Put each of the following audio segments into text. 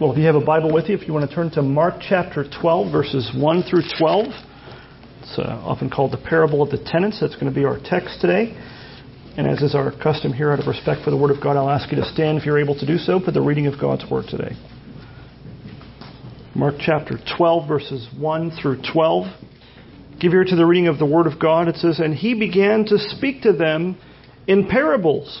Well, if you have a Bible with you, if you want to turn to Mark chapter 12, verses 1 through 12, it's uh, often called the parable of the tenants. That's going to be our text today. And as is our custom here, out of respect for the Word of God, I'll ask you to stand if you're able to do so for the reading of God's Word today. Mark chapter 12, verses 1 through 12. Give ear to the reading of the Word of God. It says, And he began to speak to them in parables.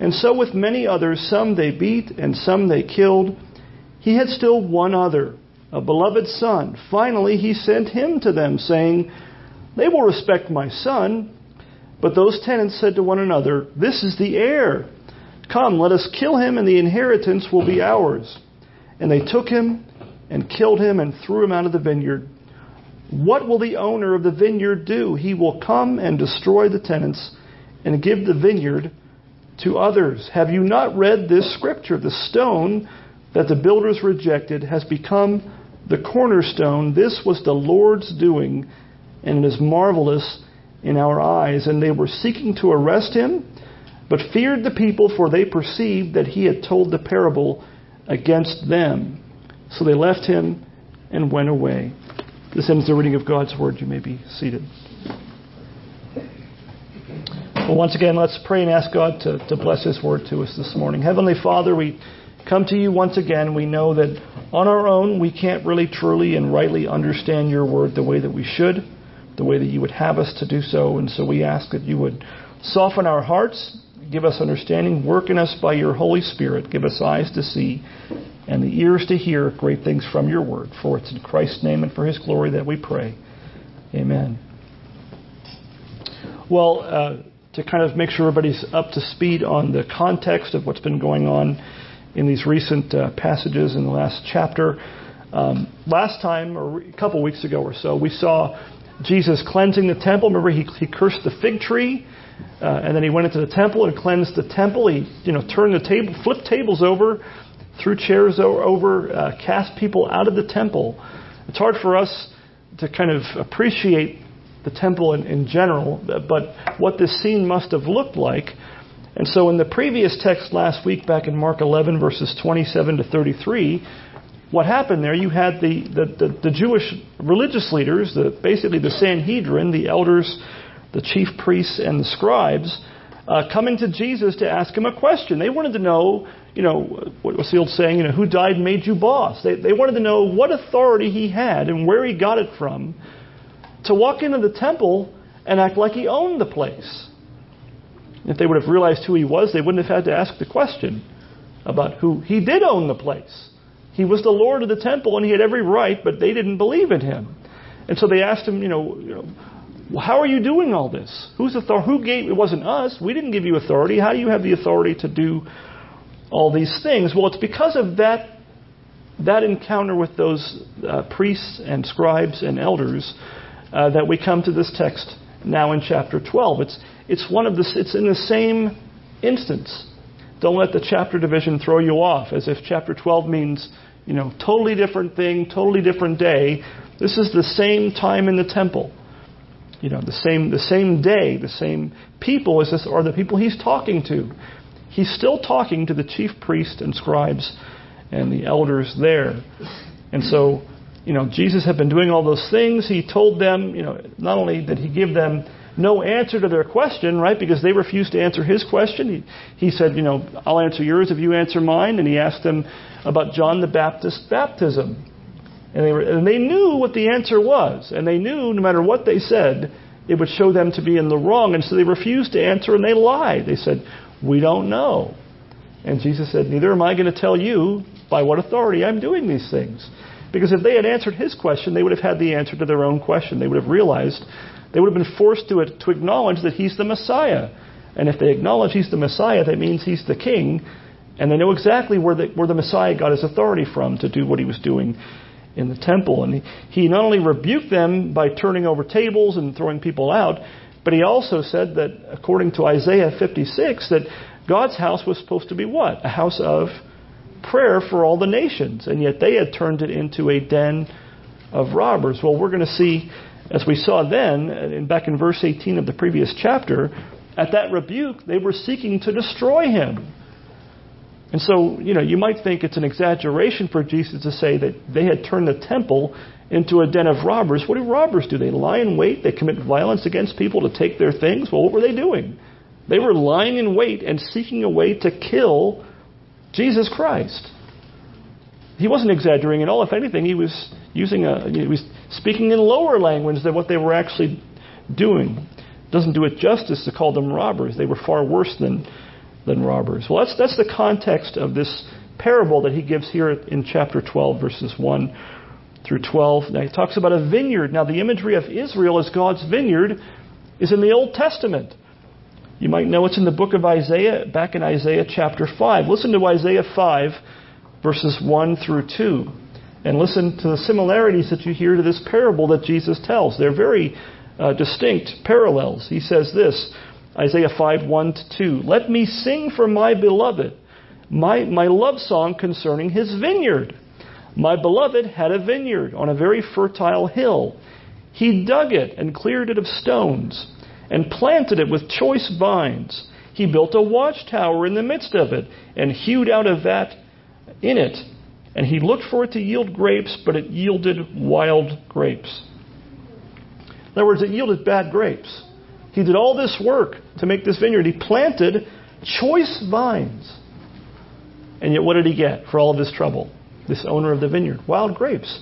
And so with many others, some they beat and some they killed. He had still one other, a beloved son. Finally, he sent him to them, saying, They will respect my son. But those tenants said to one another, This is the heir. Come, let us kill him, and the inheritance will be ours. And they took him and killed him and threw him out of the vineyard. What will the owner of the vineyard do? He will come and destroy the tenants and give the vineyard to others. Have you not read this scripture? The stone that the builders rejected has become the cornerstone. This was the Lord's doing, and it is marvelous in our eyes. And they were seeking to arrest him, but feared the people, for they perceived that he had told the parable against them. So they left him and went away. This ends the reading of God's word. You may be seated. Well, once again, let's pray and ask God to, to bless His word to us this morning. Heavenly Father, we come to you once again. We know that on our own, we can't really truly and rightly understand your word the way that we should, the way that you would have us to do so. And so we ask that you would soften our hearts, give us understanding, work in us by your Holy Spirit, give us eyes to see and the ears to hear great things from your word. For it's in Christ's name and for his glory that we pray. Amen. Well, uh, to kind of make sure everybody's up to speed on the context of what's been going on in these recent uh, passages in the last chapter. Um, last time, or a couple weeks ago or so, we saw Jesus cleansing the temple. Remember, he, he cursed the fig tree, uh, and then he went into the temple and cleansed the temple. He, you know, turned the table, flipped tables over, threw chairs over, uh, cast people out of the temple. It's hard for us to kind of appreciate the temple in, in general, but what this scene must have looked like. And so, in the previous text last week, back in Mark 11, verses 27 to 33, what happened there? You had the, the, the, the Jewish religious leaders, the, basically the Sanhedrin, the elders, the chief priests, and the scribes, uh, coming to Jesus to ask him a question. They wanted to know, you know, what was the old saying, you know, who died made you boss? They, they wanted to know what authority he had and where he got it from to walk into the temple and act like he owned the place. If they would have realized who he was, they wouldn't have had to ask the question about who he did own the place. He was the Lord of the temple and he had every right, but they didn't believe in him. And so they asked him, you know, you know how are you doing all this? Who's author- who gave it wasn't us. We didn't give you authority. How do you have the authority to do all these things? Well, it's because of that that encounter with those uh, priests and scribes and elders uh, that we come to this text now in chapter 12. It's, it's, one of the, it's in the same instance. Don't let the chapter division throw you off as if chapter 12 means, you know, totally different thing, totally different day. This is the same time in the temple. You know, the same, the same day, the same people as this are the people he's talking to. He's still talking to the chief priests and scribes and the elders there. And so you know, Jesus had been doing all those things. He told them, you know, not only did he give them no answer to their question, right, because they refused to answer his question. He, he said, you know, I'll answer yours if you answer mine. And he asked them about John the Baptist's baptism. And they, were, and they knew what the answer was. And they knew no matter what they said, it would show them to be in the wrong. And so they refused to answer and they lied. They said, We don't know. And Jesus said, Neither am I going to tell you by what authority I'm doing these things. Because if they had answered his question, they would have had the answer to their own question. They would have realized, they would have been forced to, to acknowledge that he's the Messiah. And if they acknowledge he's the Messiah, that means he's the king. And they know exactly where the, where the Messiah got his authority from to do what he was doing in the temple. And he, he not only rebuked them by turning over tables and throwing people out, but he also said that, according to Isaiah 56, that God's house was supposed to be what? A house of prayer for all the nations. And yet they had turned it into a den of robbers. Well, we're going to see, as we saw then, and back in verse 18 of the previous chapter, at that rebuke, they were seeking to destroy him. And so, you know, you might think it's an exaggeration for Jesus to say that they had turned the temple into a den of robbers. What do robbers do? They lie in wait, they commit violence against people to take their things. Well, what were they doing? They were lying in wait and seeking a way to kill Jesus Christ. He wasn't exaggerating at all. If anything, he was using a he was speaking in lower language than what they were actually doing. Doesn't do it justice to call them robbers. They were far worse than than robbers. Well, that's that's the context of this parable that he gives here in chapter 12, verses 1 through 12. Now, he talks about a vineyard. Now, the imagery of Israel as God's vineyard is in the Old Testament. You might know it's in the book of Isaiah, back in Isaiah chapter 5. Listen to Isaiah 5, verses 1 through 2. And listen to the similarities that you hear to this parable that Jesus tells. They're very uh, distinct parallels. He says this Isaiah 5, 1 to 2. Let me sing for my beloved, my, my love song concerning his vineyard. My beloved had a vineyard on a very fertile hill. He dug it and cleared it of stones and planted it with choice vines. He built a watchtower in the midst of it and hewed out a vat in it. And he looked for it to yield grapes, but it yielded wild grapes. In other words, it yielded bad grapes. He did all this work to make this vineyard. He planted choice vines. And yet, what did he get for all of this trouble? this owner of the vineyard. Wild grapes.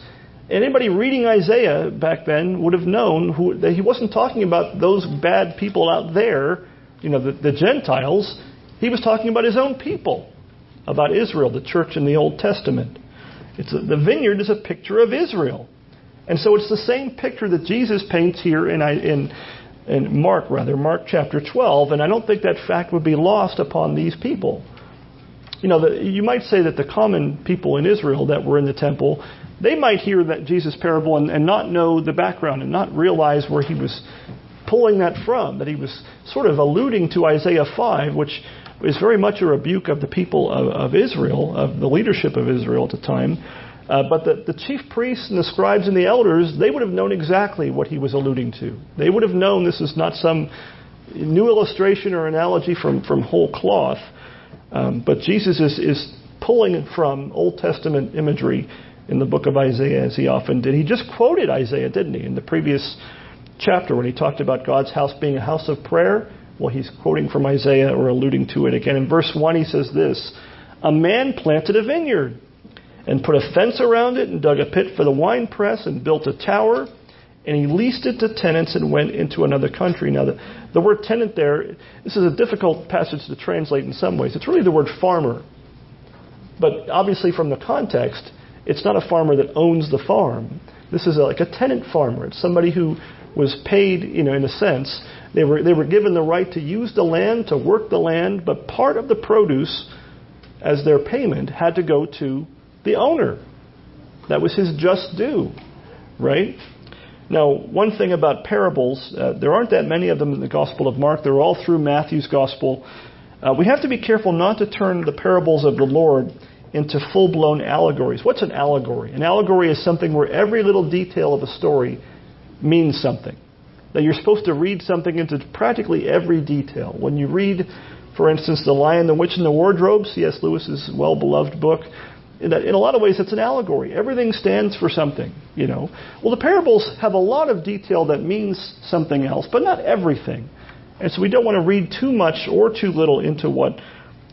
Anybody reading Isaiah back then would have known who, that he wasn't talking about those bad people out there, you know, the, the Gentiles. He was talking about his own people, about Israel, the church in the Old Testament. It's a, the vineyard is a picture of Israel. And so it's the same picture that Jesus paints here in, in, in Mark, rather, Mark chapter 12. And I don't think that fact would be lost upon these people you know, the, you might say that the common people in Israel that were in the temple, they might hear that Jesus parable and, and not know the background and not realize where he was pulling that from, that he was sort of alluding to Isaiah 5, which is very much a rebuke of the people of, of Israel, of the leadership of Israel at the time. Uh, but the, the chief priests and the scribes and the elders, they would have known exactly what he was alluding to. They would have known this is not some new illustration or analogy from, from whole cloth. Um, but Jesus is, is pulling from Old Testament imagery in the book of Isaiah, as he often did. He just quoted Isaiah, didn't he, in the previous chapter when he talked about God's house being a house of prayer? Well, he's quoting from Isaiah or alluding to it again. In verse 1, he says this A man planted a vineyard and put a fence around it and dug a pit for the winepress and built a tower and he leased it to tenants and went into another country. Now, the, the word tenant there, this is a difficult passage to translate in some ways. It's really the word farmer. But obviously, from the context, it's not a farmer that owns the farm. This is a, like a tenant farmer. It's somebody who was paid, you know, in a sense. They were, they were given the right to use the land, to work the land, but part of the produce as their payment had to go to the owner. That was his just due, right? Now, one thing about parables, uh, there aren't that many of them in the Gospel of Mark. They're all through Matthew's Gospel. Uh, we have to be careful not to turn the parables of the Lord into full blown allegories. What's an allegory? An allegory is something where every little detail of a story means something. That you're supposed to read something into practically every detail. When you read, for instance, The Lion, the Witch, and the Wardrobe, C.S. Lewis's well beloved book, in, in a lot of ways, it's an allegory. Everything stands for something, you know. Well, the parables have a lot of detail that means something else, but not everything. And so we don't want to read too much or too little into what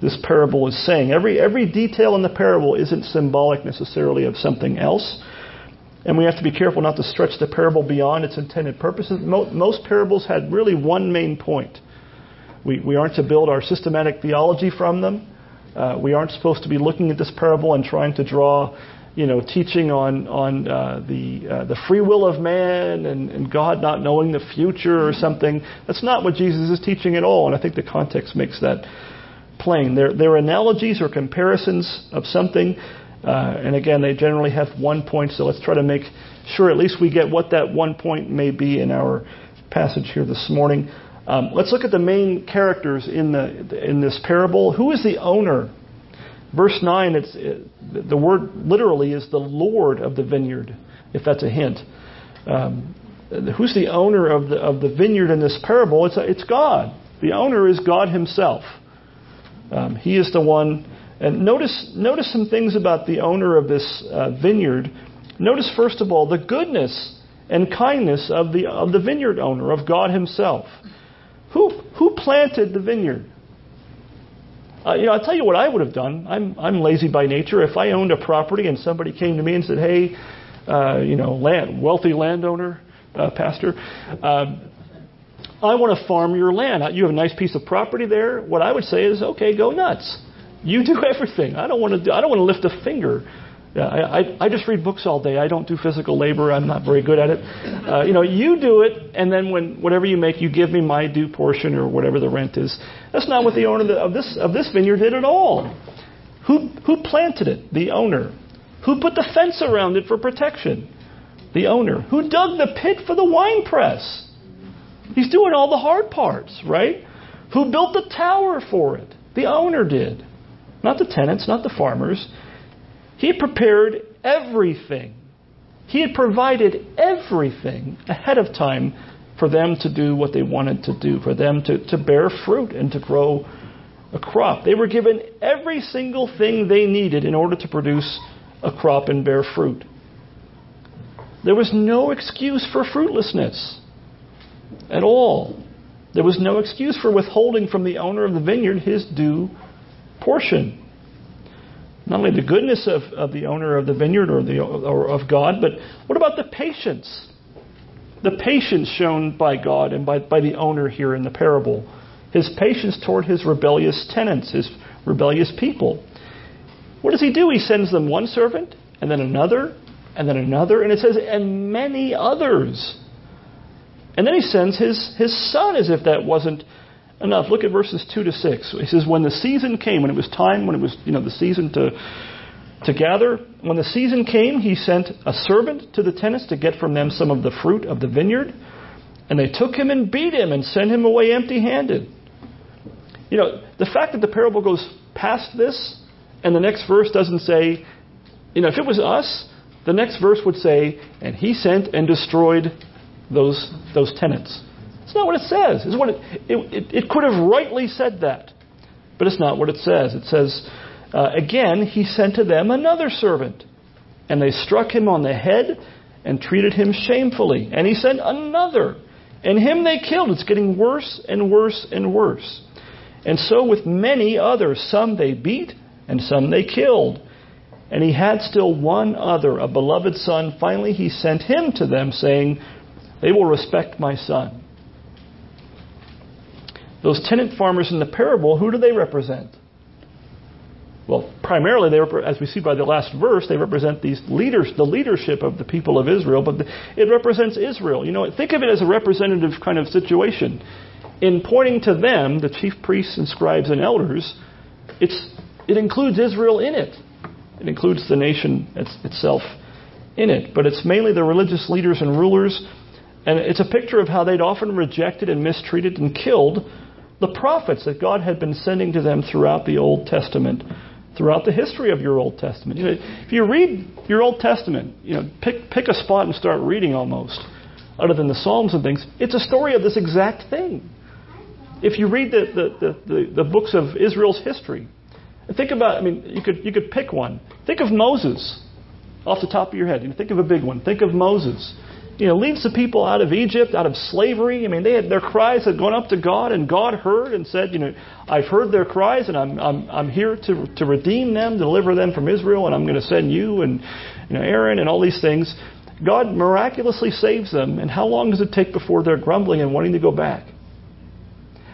this parable is saying. Every, every detail in the parable isn't symbolic necessarily of something else. And we have to be careful not to stretch the parable beyond its intended purposes. Most parables had really one main point. We, we aren't to build our systematic theology from them. Uh, we aren't supposed to be looking at this parable and trying to draw, you know, teaching on on uh, the uh, the free will of man and, and God not knowing the future or something. That's not what Jesus is teaching at all, and I think the context makes that plain. They're, they're analogies or comparisons of something Uh, and again, they generally have one point, so let's try to make sure at least we get what that one point may be in our passage here this morning. Um, let's look at the main characters in the in this parable. Who is the owner? Verse nine. It's it, the word literally is the Lord of the vineyard, if that's a hint. Um, who's the owner of the of the vineyard in this parable? It's it's God. The owner is God Himself. Um, he is the one. And notice notice some things about the owner of this uh, vineyard. Notice first of all the goodness and kindness of the of the vineyard owner of God Himself. Who, who planted the vineyard? Uh, you know, I'll tell you what I would have done. I'm, I'm lazy by nature. If I owned a property and somebody came to me and said, hey, uh, you know, land, wealthy landowner, uh, pastor, um, I want to farm your land. You have a nice piece of property there. What I would say is, okay, go nuts. You do everything. I don't want to. Do, I don't want to lift a finger I, I, I just read books all day. I don't do physical labor. I'm not very good at it. Uh, you know, you do it, and then when whatever you make, you give me my due portion or whatever the rent is. That's not what the owner of this of this vineyard did at all. Who who planted it? The owner. Who put the fence around it for protection? The owner. Who dug the pit for the wine press? He's doing all the hard parts, right? Who built the tower for it? The owner did. Not the tenants, not the farmers. He prepared everything. He had provided everything ahead of time for them to do what they wanted to do, for them to, to bear fruit and to grow a crop. They were given every single thing they needed in order to produce a crop and bear fruit. There was no excuse for fruitlessness at all. There was no excuse for withholding from the owner of the vineyard his due portion not only the goodness of, of the owner of the vineyard or, the, or of God, but what about the patience? The patience shown by God and by, by the owner here in the parable. His patience toward his rebellious tenants, his rebellious people. What does he do? He sends them one servant, and then another, and then another, and it says, and many others. And then he sends his, his son as if that wasn't enough. Look at verses 2 to 6. He says, When the season came, when it was time, when it was, you know, the season to, to gather, when the season came, he sent a servant to the tenants to get from them some of the fruit of the vineyard. And they took him and beat him and sent him away empty handed. You know, the fact that the parable goes past this and the next verse doesn't say, you know, if it was us, the next verse would say, and he sent and destroyed those, those tenants. It's not what it says. It's what it, it, it, could have rightly said that, but it's not what it says. It says, uh, again, he sent to them another servant, and they struck him on the head and treated him shamefully. And he sent another, and him they killed. It's getting worse and worse and worse. And so with many others, some they beat, and some they killed. And he had still one other, a beloved son. Finally, he sent him to them, saying, They will respect my son. Those tenant farmers in the parable, who do they represent? Well, primarily, they as we see by the last verse, they represent these leaders, the leadership of the people of Israel, but it represents Israel. You know, think of it as a representative kind of situation. In pointing to them, the chief priests and scribes and elders, it's, it includes Israel in it. It includes the nation itself in it. But it's mainly the religious leaders and rulers, and it's a picture of how they'd often rejected and mistreated and killed the prophets that God had been sending to them throughout the Old Testament, throughout the history of your Old Testament. You know, if you read your Old Testament, you know, pick pick a spot and start reading almost, other than the Psalms and things. It's a story of this exact thing. If you read the the, the, the, the books of Israel's history, think about. I mean, you could you could pick one. Think of Moses, off the top of your head. You know, think of a big one. Think of Moses you know, leads the people out of Egypt, out of slavery. I mean, they had, their cries had gone up to God, and God heard and said, you know, I've heard their cries, and I'm, I'm, I'm here to, to redeem them, deliver them from Israel, and I'm going to send you and you know, Aaron and all these things. God miraculously saves them, and how long does it take before they're grumbling and wanting to go back?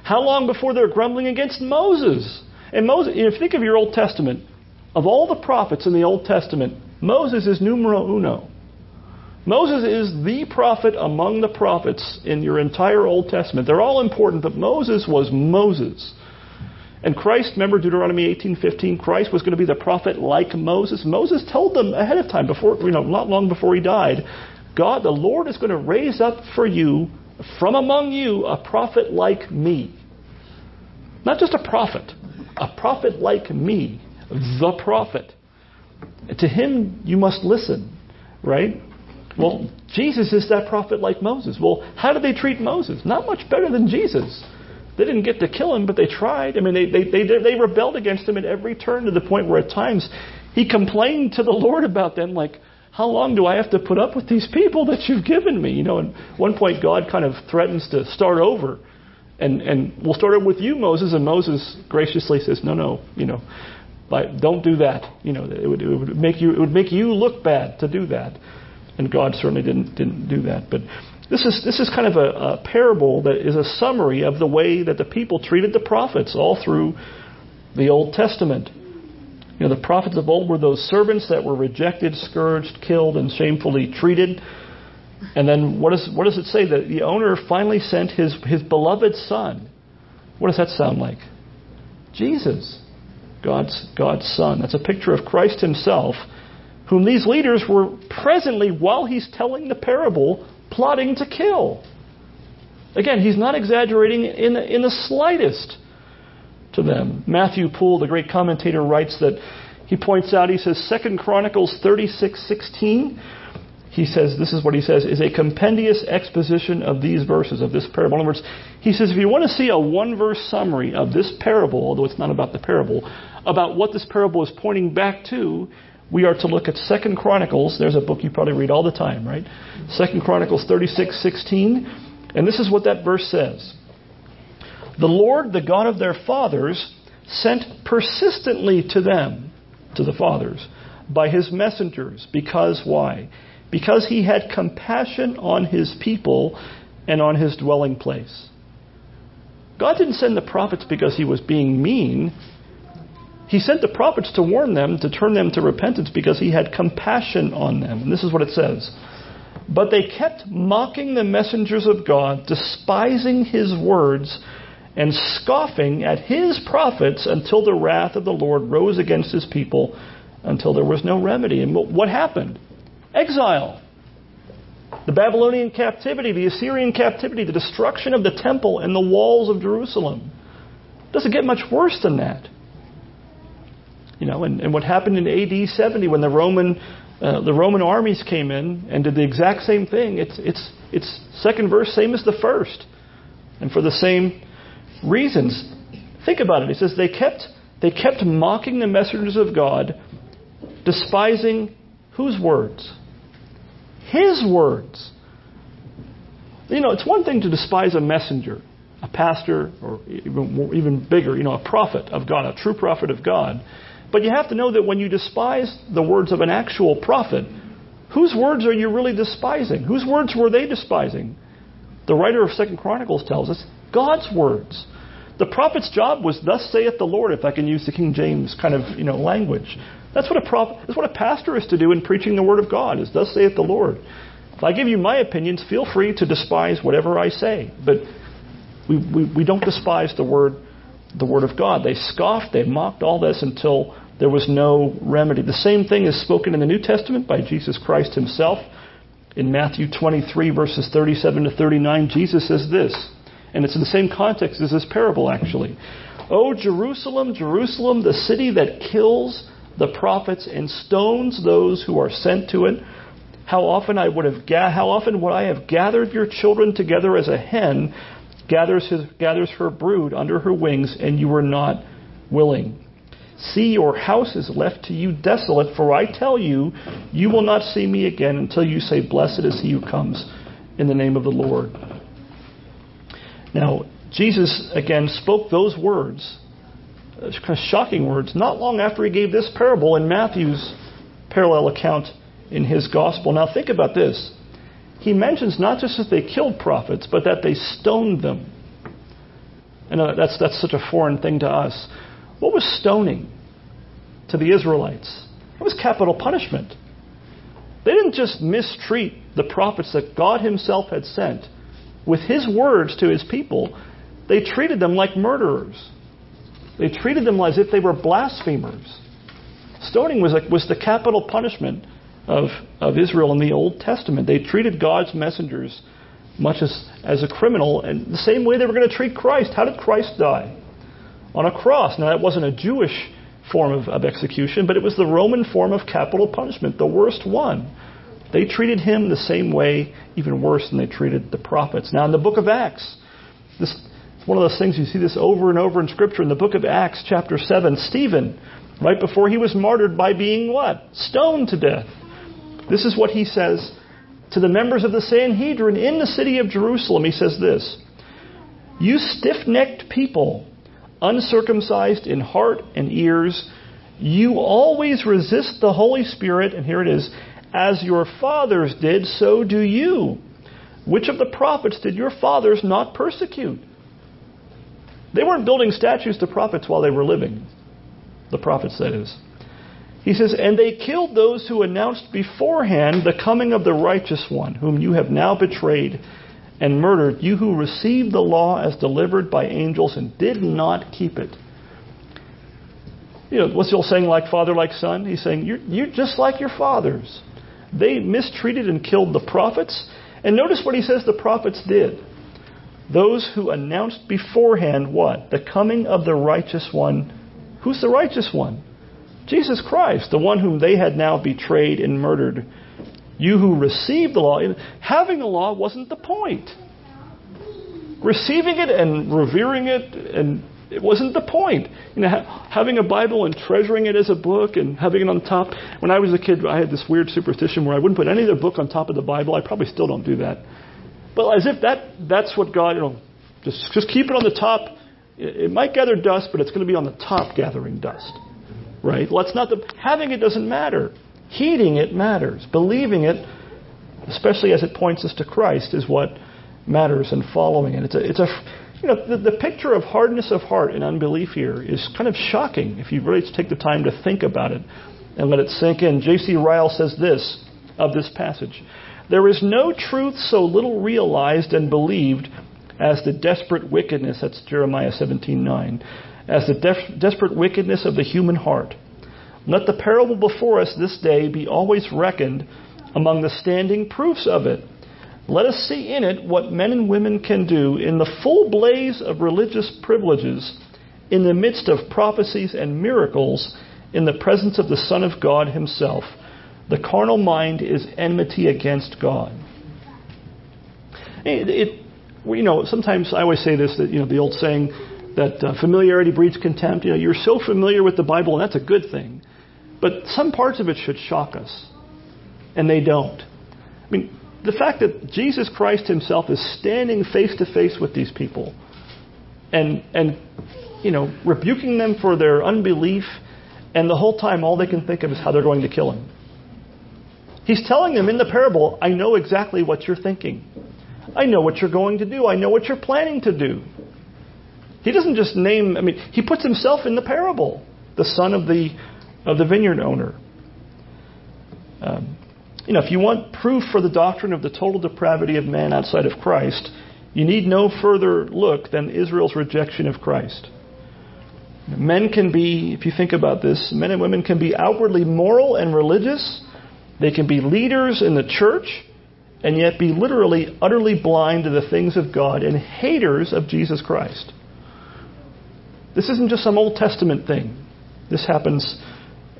How long before they're grumbling against Moses? And Moses, if you think of your Old Testament, of all the prophets in the Old Testament, Moses is numero uno. Moses is the prophet among the prophets in your entire Old Testament. They're all important, but Moses was Moses. And Christ, remember Deuteronomy 18:15, Christ was going to be the prophet like Moses. Moses told them ahead of time, before you know, not long before he died, God, the Lord is going to raise up for you from among you a prophet like me. Not just a prophet, a prophet like me, the prophet. To him you must listen, right? Well, Jesus is that prophet like Moses. Well, how did they treat Moses? Not much better than Jesus. They didn't get to kill him, but they tried. I mean, they, they, they, they rebelled against him at every turn to the point where at times he complained to the Lord about them, like, how long do I have to put up with these people that you've given me? You know, at one point God kind of threatens to start over. And, and we'll start it with you, Moses. And Moses graciously says, no, no, you know, don't do that. You know, it would, it would make you, it would make you look bad to do that. And God certainly didn't, didn't do that. But this is, this is kind of a, a parable that is a summary of the way that the people treated the prophets all through the Old Testament. You know, the prophets of old were those servants that were rejected, scourged, killed, and shamefully treated. And then what, is, what does it say? That the owner finally sent his, his beloved son. What does that sound like? Jesus, God's, God's son. That's a picture of Christ himself, whom these leaders were presently, while he's telling the parable, plotting to kill. Again, he's not exaggerating in, in the slightest to them. Matthew Poole, the great commentator, writes that he points out, he says, Second Chronicles 36:16. He says, this is what he says, is a compendious exposition of these verses, of this parable. In other words, he says, if you want to see a one verse summary of this parable, although it's not about the parable, about what this parable is pointing back to, we are to look at Second Chronicles. There's a book you probably read all the time, right? Second Chronicles 36:16, and this is what that verse says. The Lord, the God of their fathers, sent persistently to them, to the fathers, by his messengers. Because why? Because he had compassion on his people and on his dwelling place. God didn't send the prophets because he was being mean. He sent the prophets to warn them, to turn them to repentance, because he had compassion on them. And this is what it says. But they kept mocking the messengers of God, despising his words, and scoffing at his prophets until the wrath of the Lord rose against his people, until there was no remedy. And what happened? Exile. The Babylonian captivity, the Assyrian captivity, the destruction of the temple and the walls of Jerusalem. Doesn't get much worse than that. You know, and, and what happened in AD 70 when the Roman uh, the Roman armies came in and did the exact same thing. It's it's it's second verse same as the first, and for the same reasons. Think about it. He says they kept they kept mocking the messengers of God, despising whose words? His words. You know, it's one thing to despise a messenger, a pastor, or even, even bigger, you know, a prophet of God, a true prophet of God. But you have to know that when you despise the words of an actual prophet, whose words are you really despising? Whose words were they despising? The writer of Second Chronicles tells us God's words. The prophet's job was thus saith the Lord, if I can use the King James kind of you know language. That's what a prophet, that's what a pastor is to do in preaching the word of God, is thus saith the Lord. If I give you my opinions, feel free to despise whatever I say. But we, we, we don't despise the word the word of God. They scoffed, they mocked all this until there was no remedy. The same thing is spoken in the New Testament by Jesus Christ himself. In Matthew 23, verses 37 to 39, Jesus says this, and it's in the same context as this parable, actually. O Jerusalem, Jerusalem, the city that kills the prophets and stones those who are sent to it. How often I would have ga- how often would I have gathered your children together as a hen gathers his, gathers her brood under her wings, and you were not willing. See, your house is left to you desolate, for I tell you, you will not see me again until you say, Blessed is he who comes in the name of the Lord. Now, Jesus again spoke those words, uh, shocking words, not long after he gave this parable in Matthew's parallel account in his gospel. Now, think about this. He mentions not just that they killed prophets, but that they stoned them. And that's, that's such a foreign thing to us. What was stoning to the Israelites? It was capital punishment. They didn't just mistreat the prophets that God Himself had sent with His words to His people, they treated them like murderers. They treated them as if they were blasphemers. Stoning was, a, was the capital punishment of, of Israel in the Old Testament. They treated God's messengers much as, as a criminal, and the same way they were going to treat Christ. How did Christ die? On a cross. Now, that wasn't a Jewish form of, of execution, but it was the Roman form of capital punishment, the worst one. They treated him the same way, even worse than they treated the prophets. Now, in the book of Acts, this is one of those things you see this over and over in Scripture. In the book of Acts, chapter 7, Stephen, right before he was martyred by being what? Stoned to death. This is what he says to the members of the Sanhedrin in the city of Jerusalem. He says this You stiff necked people, uncircumcised in heart and ears, you always resist the Holy Spirit, and here it is, as your fathers did, so do you. Which of the prophets did your fathers not persecute? They weren't building statues to prophets while they were living. The prophets, that is. He says, And they killed those who announced beforehand the coming of the righteous one, whom you have now betrayed and murdered, you who received the law as delivered by angels and did not keep it. You know, what's the old saying, like father, like son? He's saying, You're, you're just like your fathers. They mistreated and killed the prophets. And notice what he says the prophets did. Those who announced beforehand what? The coming of the righteous one. Who's the righteous one? Jesus Christ, the one whom they had now betrayed and murdered. You who received the law, having the law wasn't the point. Receiving it and revering it and it wasn't the point. You know, ha- having a Bible and treasuring it as a book and having it on top. When I was a kid, I had this weird superstition where I wouldn't put any other book on top of the Bible. I probably still don't do that. But as if that that's what God, you know, just just keep it on the top. It, it might gather dust, but it's going to be on the top gathering dust. Right? Well, that's not the having it doesn't matter. Heeding it matters. Believing it, especially as it points us to Christ, is what matters and following it. It's a, it's a you know, the, the picture of hardness of heart and unbelief here is kind of shocking if you really take the time to think about it and let it sink in. J.C. Ryle says this of this passage There is no truth so little realized and believed as the desperate wickedness, that's Jeremiah 17:9, as the def- desperate wickedness of the human heart. Let the parable before us this day be always reckoned among the standing proofs of it. Let us see in it what men and women can do in the full blaze of religious privileges, in the midst of prophecies and miracles, in the presence of the Son of God Himself. The carnal mind is enmity against God. It, it, you know, sometimes I always say this that you know the old saying that uh, familiarity breeds contempt. You know, you're so familiar with the Bible, and that's a good thing, but some parts of it should shock us, and they don't. I mean, the fact that Jesus Christ himself is standing face to face with these people and and you know rebuking them for their unbelief and the whole time all they can think of is how they're going to kill him. He's telling them in the parable, I know exactly what you're thinking. I know what you're going to do. I know what you're planning to do. He doesn't just name I mean he puts himself in the parable, the son of the of the vineyard owner. Um, you know, if you want proof for the doctrine of the total depravity of man outside of Christ, you need no further look than Israel's rejection of Christ. Men can be, if you think about this, men and women can be outwardly moral and religious. They can be leaders in the church and yet be literally utterly blind to the things of God and haters of Jesus Christ. This isn't just some Old Testament thing. This happens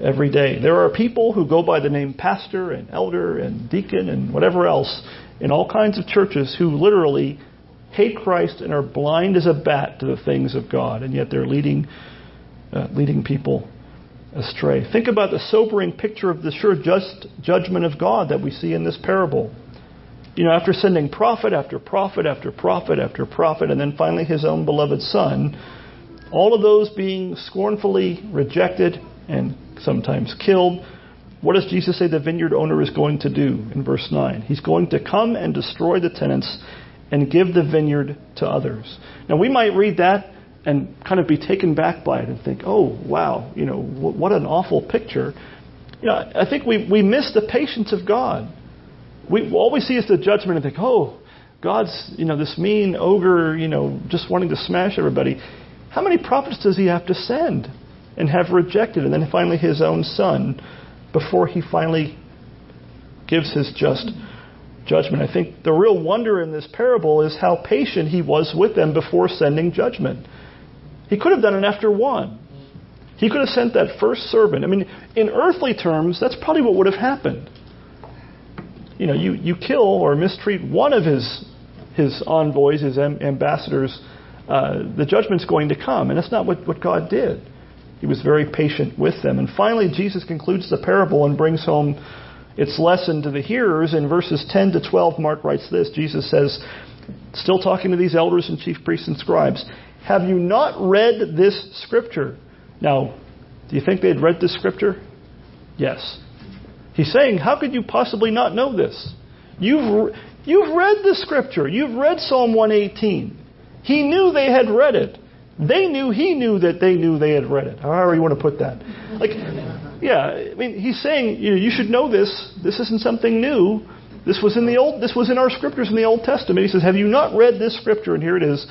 every day. There are people who go by the name pastor and elder and deacon and whatever else in all kinds of churches who literally hate Christ and are blind as a bat to the things of God, and yet they're leading, uh, leading people astray. Think about the sobering picture of the sure just judgment of God that we see in this parable. You know, after sending prophet after prophet after prophet after prophet, and then finally his own beloved son, all of those being scornfully rejected and sometimes killed. What does Jesus say the vineyard owner is going to do in verse 9? He's going to come and destroy the tenants and give the vineyard to others. Now, we might read that and kind of be taken back by it and think, oh, wow, you know, what an awful picture. You know, I think we, we miss the patience of God. We all we see is the judgment and think, oh, God's, you know, this mean ogre, you know, just wanting to smash everybody. how many prophets does he have to send and have rejected? And then finally his own son before he finally gives his just judgment. I think the real wonder in this parable is how patient he was with them before sending judgment. He could have done it after one. He could have sent that first servant. I mean, in earthly terms, that's probably what would have happened. You know, you, you kill or mistreat one of his his envoys, his ambassadors, uh, the judgment's going to come. And that's not what, what God did. He was very patient with them. And finally, Jesus concludes the parable and brings home its lesson to the hearers. In verses 10 to 12, Mark writes this Jesus says, still talking to these elders and chief priests and scribes, Have you not read this scripture? Now, do you think they had read this scripture? Yes. He's saying, How could you possibly not know this? You've, you've read the scripture. You've read Psalm 118. He knew they had read it. They knew he knew that they knew they had read it. However you want to put that. Like, yeah, I mean, he's saying you, know, you should know this. This isn't something new. This was in the old. This was in our scriptures in the Old Testament. He says, "Have you not read this scripture?" And here it is: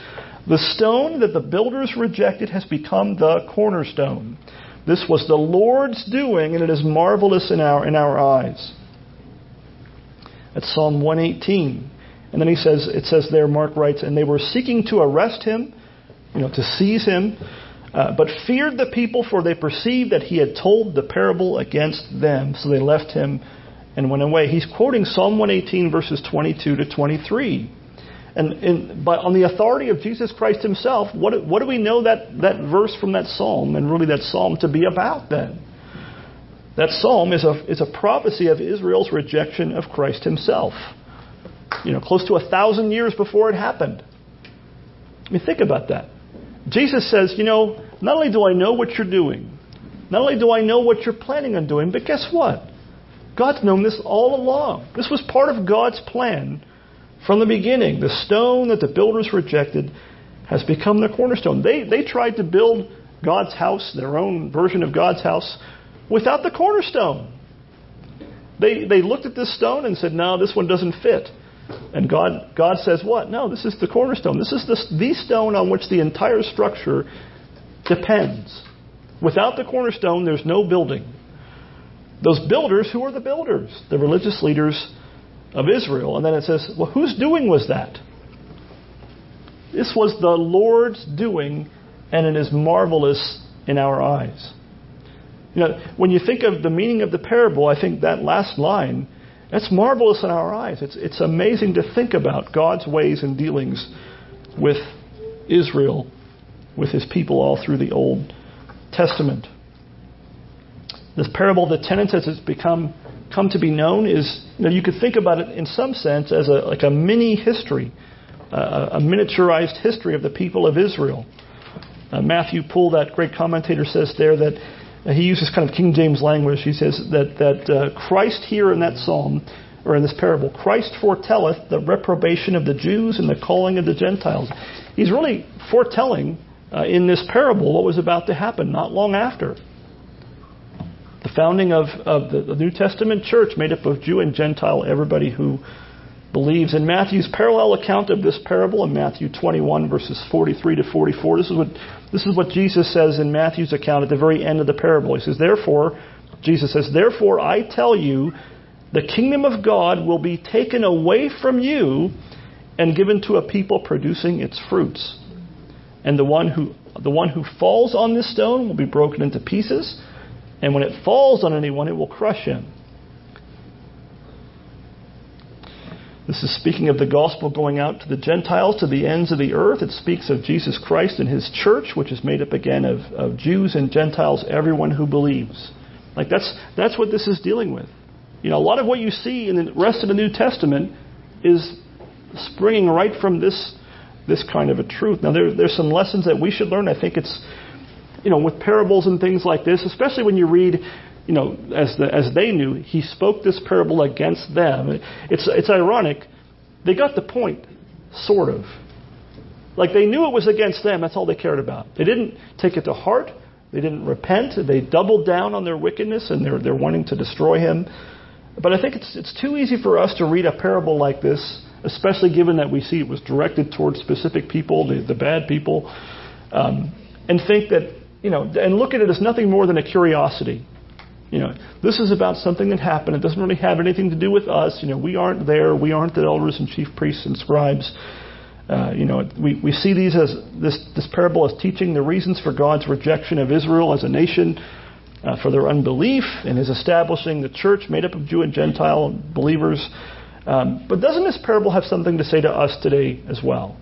"The stone that the builders rejected has become the cornerstone. This was the Lord's doing, and it is marvelous in our in our eyes." That's Psalm 118. And then he says, it says there, Mark writes, and they were seeking to arrest him, you know, to seize him, uh, but feared the people, for they perceived that he had told the parable against them. So they left him and went away. He's quoting Psalm 118, verses 22 to 23. And, and but on the authority of Jesus Christ himself, what, what do we know that, that verse from that psalm and really that psalm to be about then? That psalm is a, is a prophecy of Israel's rejection of Christ himself. You know, close to a thousand years before it happened. I mean, think about that. Jesus says, you know, not only do I know what you're doing, not only do I know what you're planning on doing, but guess what? God's known this all along. This was part of God's plan from the beginning. The stone that the builders rejected has become the cornerstone. They, they tried to build God's house, their own version of God's house, without the cornerstone. They, they looked at this stone and said, no, this one doesn't fit. And God, God says, what? No, this is the cornerstone. This is the, the stone on which the entire structure depends. Without the cornerstone, there's no building. Those builders, who are the builders? The religious leaders of Israel. And then it says, well, whose doing was that? This was the Lord's doing, and it is marvelous in our eyes. You know, when you think of the meaning of the parable, I think that last line that's marvelous in our eyes. It's, it's amazing to think about God's ways and dealings with Israel, with his people all through the Old Testament. This parable of the tenants, as it's become come to be known, is you, know, you could think about it in some sense as a, like a mini history, uh, a miniaturized history of the people of Israel. Uh, Matthew Poole, that great commentator, says there that he uses kind of King James language. He says that, that uh, Christ here in that psalm, or in this parable, Christ foretelleth the reprobation of the Jews and the calling of the Gentiles. He's really foretelling uh, in this parable what was about to happen not long after. The founding of, of the, the New Testament church made up of Jew and Gentile, everybody who believes. In Matthew's parallel account of this parable, in Matthew 21, verses 43 to 44, this is what, this is what Jesus says in Matthew's account at the very end of the parable. He says, Therefore, Jesus says, Therefore I tell you, the kingdom of God will be taken away from you and given to a people producing its fruits. And the one who the one who falls on this stone will be broken into pieces, and when it falls on anyone, it will crush him. This is speaking of the gospel going out to the Gentiles, to the ends of the earth. It speaks of Jesus Christ and his church, which is made up again of, of Jews and Gentiles, everyone who believes. Like that's that's what this is dealing with. You know, a lot of what you see in the rest of the New Testament is springing right from this this kind of a truth. Now there, there's some lessons that we should learn. I think it's you know, with parables and things like this, especially when you read you know, as, the, as they knew, he spoke this parable against them. It's, it's ironic. They got the point, sort of. Like they knew it was against them. That's all they cared about. They didn't take it to heart. They didn't repent. They doubled down on their wickedness and they're, they're wanting to destroy him. But I think it's, it's too easy for us to read a parable like this, especially given that we see it was directed towards specific people, the, the bad people. Um, and think that, you know, and look at it as nothing more than a curiosity. You know, this is about something that happened. It doesn't really have anything to do with us. You know, we aren't there. We aren't the elders and chief priests and scribes. Uh, you know, we, we see these as this, this parable as teaching the reasons for God's rejection of Israel as a nation, uh, for their unbelief, and his establishing the church made up of Jew and Gentile believers. Um, but doesn't this parable have something to say to us today as well?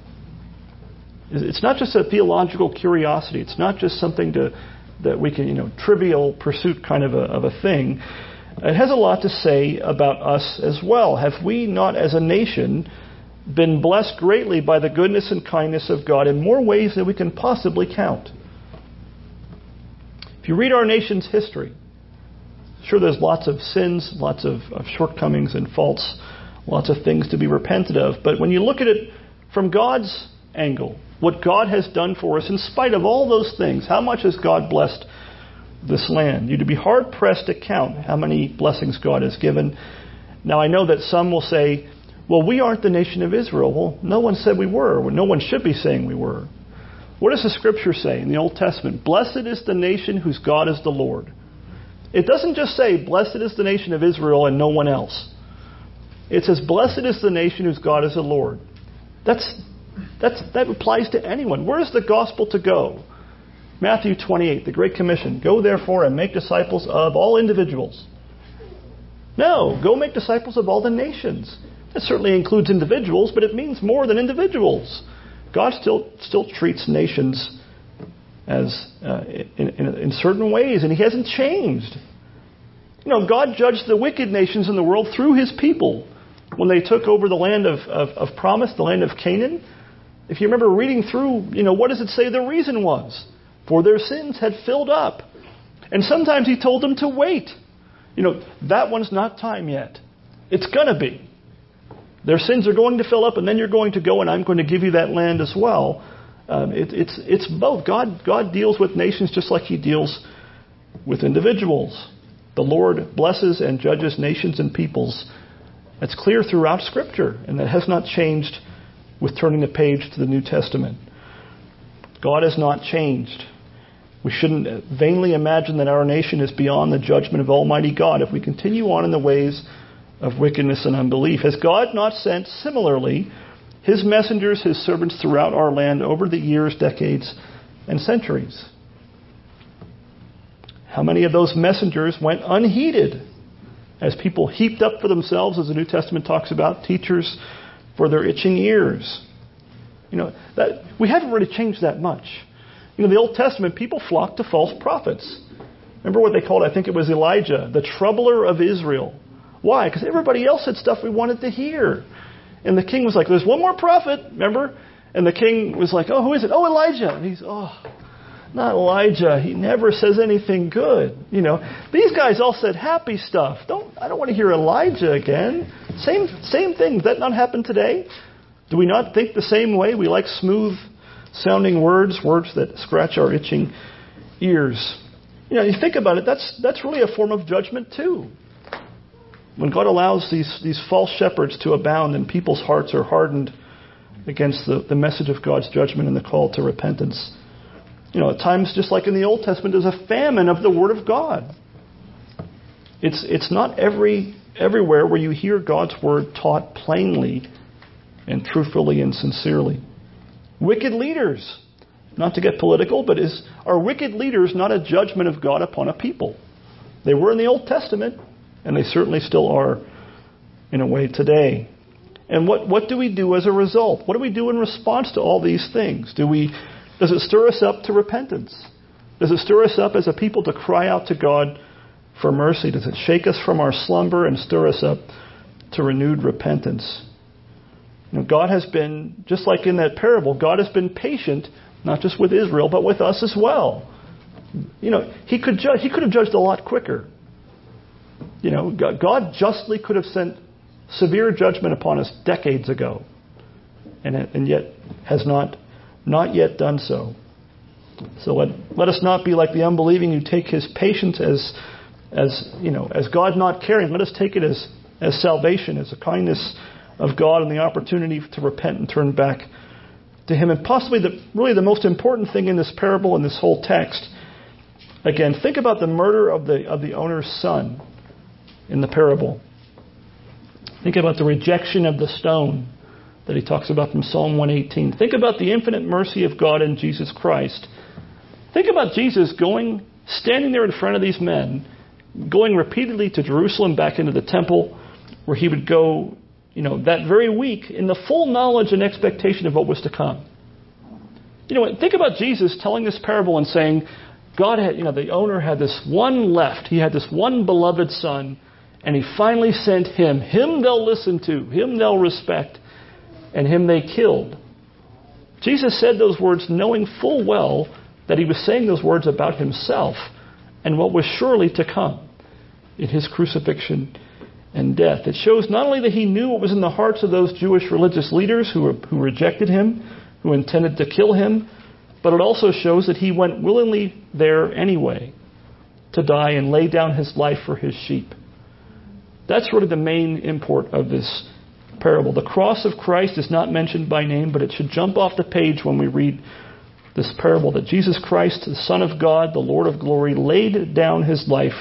It's not just a theological curiosity. It's not just something to, that we can, you know, trivial pursuit kind of a, of a thing. It has a lot to say about us as well. Have we not, as a nation, been blessed greatly by the goodness and kindness of God in more ways than we can possibly count? If you read our nation's history, sure, there's lots of sins, lots of, of shortcomings and faults, lots of things to be repented of. But when you look at it from God's angle, what God has done for us, in spite of all those things, how much has God blessed this land? You'd be hard pressed to count how many blessings God has given. Now, I know that some will say, well, we aren't the nation of Israel. Well, no one said we were. No one should be saying we were. What does the scripture say in the Old Testament? Blessed is the nation whose God is the Lord. It doesn't just say, Blessed is the nation of Israel and no one else. It says, Blessed is the nation whose God is the Lord. That's, that's, that applies to anyone. Where is the gospel to go? Matthew 28, the Great Commission. Go therefore and make disciples of all individuals. No, go make disciples of all the nations. That certainly includes individuals, but it means more than individuals. God still, still treats nations as uh, in, in, in certain ways, and He hasn't changed. You know, God judged the wicked nations in the world through His people when they took over the land of, of, of promise, the land of Canaan. If you remember reading through, you know, what does it say the reason was? For their sins had filled up. And sometimes he told them to wait. You know, that one's not time yet. It's going to be. Their sins are going to fill up, and then you're going to go, and I'm going to give you that land as well. Um, it, it's, it's both. God, God deals with nations just like he deals with individuals. The Lord blesses and judges nations and peoples that's clear throughout Scripture, and that has not changed with turning the page to the New Testament. God has not changed. We shouldn't vainly imagine that our nation is beyond the judgment of Almighty God if we continue on in the ways of wickedness and unbelief. Has God not sent similarly his messengers, his servants throughout our land over the years, decades, and centuries? How many of those messengers went unheeded as people heaped up for themselves, as the New Testament talks about, teachers for their itching ears. You know, that, we haven't really changed that much. You know, the Old Testament, people flocked to false prophets. Remember what they called, I think it was Elijah, the troubler of Israel. Why? Because everybody else had stuff we wanted to hear. And the king was like, there's one more prophet, remember? And the king was like, oh, who is it? Oh, Elijah. And he's, oh, not Elijah. He never says anything good. You know, these guys all said happy stuff. Don't I don't want to hear Elijah again. Same same thing. Does that not happen today? Do we not think the same way? We like smooth sounding words, words that scratch our itching ears. You know, you think about it, that's that's really a form of judgment too. When God allows these, these false shepherds to abound and people's hearts are hardened against the, the message of God's judgment and the call to repentance. You know, at times, just like in the Old Testament, there's a famine of the Word of God. It's, it's not every, everywhere where you hear God's Word taught plainly and truthfully and sincerely. Wicked leaders, not to get political, but is, are wicked leaders not a judgment of God upon a people? They were in the Old Testament, and they certainly still are in a way today. And what, what do we do as a result? What do we do in response to all these things? Do we does it stir us up to repentance? Does it stir us up as a people to cry out to God for mercy? Does it shake us from our slumber and stir us up to renewed repentance? You know, God has been, just like in that parable, God has been patient, not just with Israel, but with us as well. You know, He could, ju- he could have judged a lot quicker. You know, God justly could have sent severe judgment upon us decades ago, and, and yet has not not yet done so. So let, let us not be like the unbelieving who take his patience as, as, you know, as God not caring. Let us take it as, as salvation, as a kindness of God and the opportunity to repent and turn back to him. And possibly the, really the most important thing in this parable and this whole text, again, think about the murder of the, of the owner's son in the parable. Think about the rejection of the stone that he talks about from Psalm 118. Think about the infinite mercy of God in Jesus Christ. Think about Jesus going, standing there in front of these men, going repeatedly to Jerusalem back into the temple, where he would go, you know, that very week in the full knowledge and expectation of what was to come. You know, think about Jesus telling this parable and saying, God had, you know, the owner had this one left. He had this one beloved son and he finally sent him. Him they'll listen to, him they'll respect, and him they killed. Jesus said those words knowing full well that he was saying those words about himself and what was surely to come in his crucifixion and death. It shows not only that he knew what was in the hearts of those Jewish religious leaders who, who rejected him, who intended to kill him, but it also shows that he went willingly there anyway to die and lay down his life for his sheep. That's really the main import of this parable. The cross of Christ is not mentioned by name, but it should jump off the page when we read this parable that Jesus Christ, the Son of God, the Lord of glory, laid down his life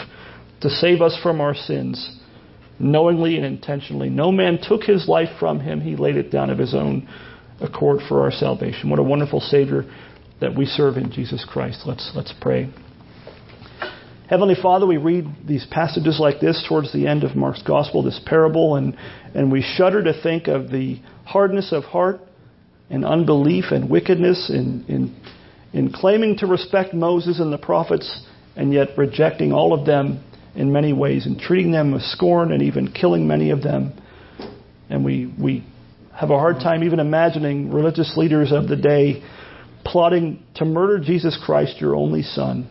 to save us from our sins, knowingly and intentionally. No man took his life from him, he laid it down of his own accord for our salvation. What a wonderful Savior that we serve in Jesus Christ. Let's, let's pray. Heavenly Father, we read these passages like this towards the end of Mark's Gospel, this parable, and, and we shudder to think of the hardness of heart and unbelief and wickedness in, in, in claiming to respect Moses and the prophets and yet rejecting all of them in many ways and treating them with scorn and even killing many of them. And we, we have a hard time even imagining religious leaders of the day plotting to murder Jesus Christ, your only Son,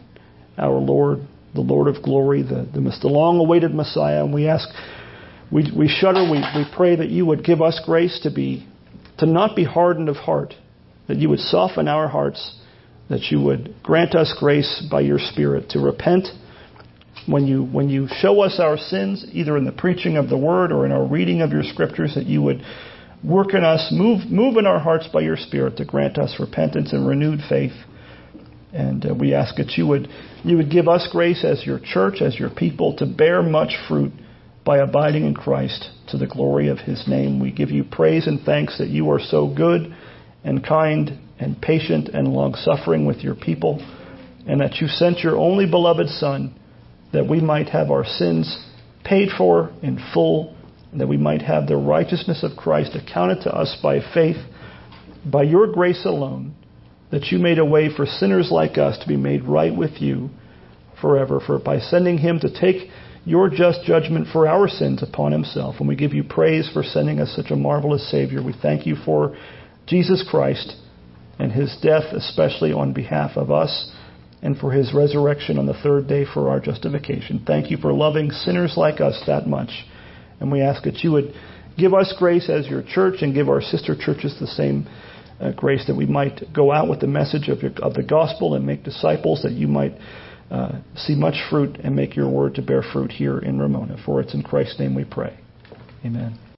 our Lord the Lord of glory, the, the, the long awaited Messiah. And we ask, we, we shudder, we, we pray that you would give us grace to be, to not be hardened of heart, that you would soften our hearts, that you would grant us grace by your Spirit to repent when you, when you show us our sins, either in the preaching of the word or in our reading of your scriptures, that you would work in us, move, move in our hearts by your Spirit to grant us repentance and renewed faith. And uh, we ask that you would, you would give us grace as your church, as your people, to bear much fruit by abiding in Christ to the glory of his name. We give you praise and thanks that you are so good and kind and patient and long suffering with your people, and that you sent your only beloved Son that we might have our sins paid for in full, that we might have the righteousness of Christ accounted to us by faith, by your grace alone that you made a way for sinners like us to be made right with you forever, for by sending him to take your just judgment for our sins upon himself. And we give you praise for sending us such a marvelous Savior. We thank you for Jesus Christ and his death, especially on behalf of us, and for his resurrection on the third day for our justification. Thank you for loving sinners like us that much. And we ask that you would give us grace as your church and give our sister churches the same uh, grace that we might go out with the message of, your, of the gospel and make disciples, that you might uh, see much fruit and make your word to bear fruit here in Ramona. For it's in Christ's name we pray. Amen.